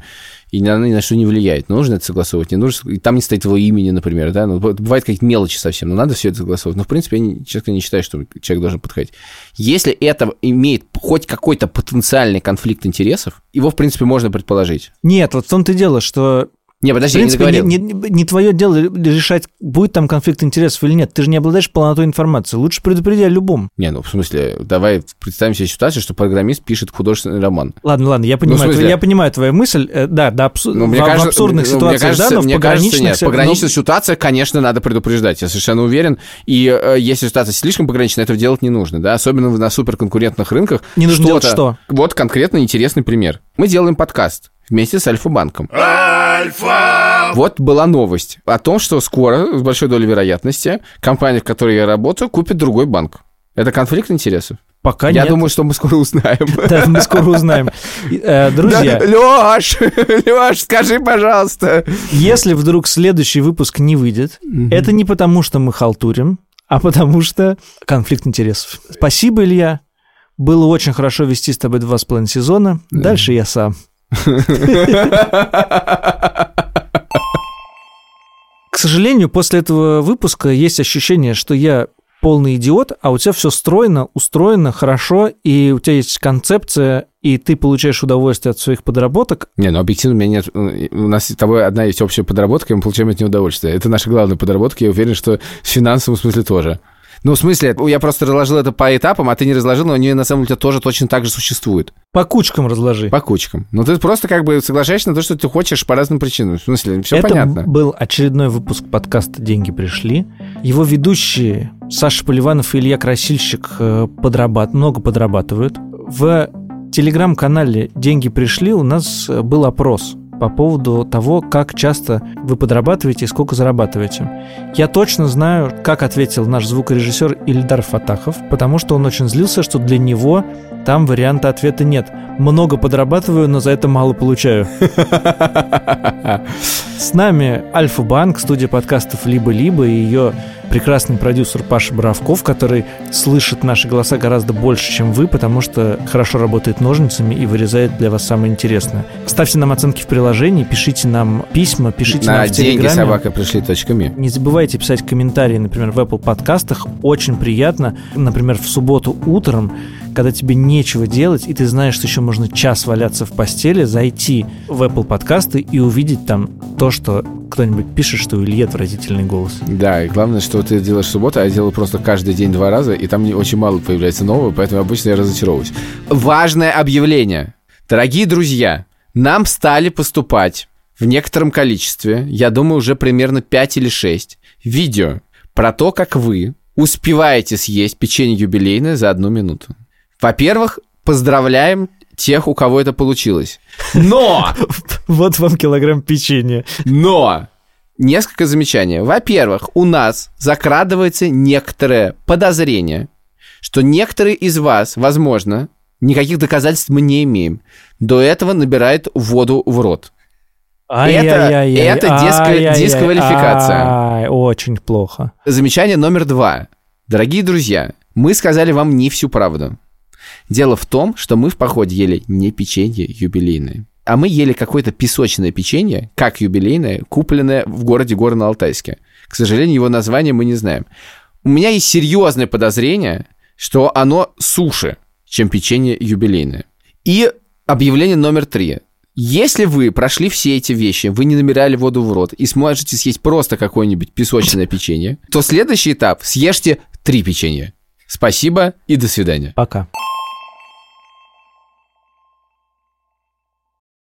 и она ни на что не влияет. Но нужно это согласовывать, не нужно, и там не стоит его имени, например, да, но бывает какие-то мелочи совсем, но надо все это согласовывать. Но, в принципе, я, честно, не считаю, что человек должен подходить. Если это имеет хоть какой-то потенциальный конфликт интересов, его, в принципе, можно предположить. Нет, вот в том-то и дело, что не, подожди, в принципе, я не, не, не, не твое дело решать, будет там конфликт интересов или нет. Ты же не обладаешь полнотой информации. Лучше предупреди о любом. Не, ну в смысле, давай представим себе ситуацию, что программист пишет художественный роман. Ладно, ладно, я понимаю, ну, смысле... я понимаю твою мысль. Э, да, да, абсу... ну, мне в, кажется, в абсурдных ну, ситуациях, мне кажется, да, но мне в пограничных... Кажется, нет, в пограничных но... ситуациях, конечно, надо предупреждать, я совершенно уверен. И э, если ситуация слишком пограничная, этого делать не нужно, да, особенно на суперконкурентных рынках. Не нужно делать что? Вот конкретно интересный пример. Мы делаем подкаст вместе с Альфа-банком. Альфа! Вот была новость о том, что скоро, с большой долей вероятности, компания, в которой я работаю, купит другой банк. Это конфликт интересов? Пока Я нет. думаю, что мы скоро узнаем. *laughs* Да, мы скоро узнаем. Э, друзья. Лёш, *laughs* Лёш, скажи, пожалуйста. Если вдруг следующий выпуск не выйдет, это не потому, что мы халтурим, а потому что конфликт интересов. Спасибо, Илья. Было очень хорошо вести с тобой два с половиной сезона. Дальше я сам. К сожалению, после этого выпуска есть ощущение, что я полный идиот, а у тебя все стройно, устроено, хорошо, и у тебя есть концепция, и ты получаешь удовольствие от своих подработок. Не, ну объективно у меня нет... У нас с тобой одна есть общая подработка, и мы получаем от нее удовольствие. Это наша главная подработка, я уверен, что в финансовом смысле тоже. Ну, в смысле, я просто разложил это по этапам, а ты не разложил, но они на самом деле тоже точно так же существуют. По кучкам разложи. По кучкам. Ну, ты просто как бы соглашаешься на то, что ты хочешь по разным причинам. В смысле, все это понятно. был очередной выпуск подкаста «Деньги пришли». Его ведущие Саша Поливанов и Илья Красильщик э, подрабат... много подрабатывают. В телеграм-канале «Деньги пришли» у нас э, был опрос – по поводу того, как часто вы подрабатываете и сколько зарабатываете. Я точно знаю, как ответил наш звукорежиссер Ильдар Фатахов, потому что он очень злился, что для него там варианта ответа нет. Много подрабатываю, но за это мало получаю. *laughs* С нами Альфа-Банк, студия подкастов «Либо-либо» и ее прекрасный продюсер Паша Боровков, который слышит наши голоса гораздо больше, чем вы, потому что хорошо работает ножницами и вырезает для вас самое интересное. Ставьте нам оценки в приложении, пишите нам письма, пишите На нам в деньги Телеграме. собака пришли точками. Не забывайте писать комментарии, например, в Apple подкастах. Очень приятно, например, в субботу утром, когда тебе нечего делать, и ты знаешь, что еще можно час валяться в постели, зайти в Apple подкасты и увидеть там то, что кто-нибудь пишет, что у Ильи отвратительный голос. Да, и главное, что ты делаешь в субботу, а я делаю просто каждый день два раза, и там очень мало появляется нового, поэтому обычно я разочаровываюсь. Важное объявление. Дорогие друзья, нам стали поступать в некотором количестве, я думаю, уже примерно 5 или 6, видео про то, как вы успеваете съесть печенье юбилейное за одну минуту. Во-первых, поздравляем тех, у кого это получилось. Но! *laughs* Вот вам килограмм печенья. Но! Несколько замечаний. Во-первых, у нас закрадывается некоторое подозрение, что некоторые из вас, возможно, никаких доказательств мы не имеем, до этого набирают воду в рот. Это, это дисквали- дисквалификация. Очень плохо. Замечание номер два. Дорогие друзья, мы сказали вам не всю правду. Дело в том, что мы в походе ели не печенье юбилейное, а мы ели какое-то песочное печенье, как юбилейное, купленное в городе Горно-Алтайске. К сожалению, его название мы не знаем. У меня есть серьезное подозрение, что оно суше, чем печенье юбилейное. И объявление номер три. Если вы прошли все эти вещи, вы не набирали воду в рот и сможете съесть просто какое-нибудь песочное печенье, то следующий этап – съешьте три печенья. Спасибо и до свидания. Пока.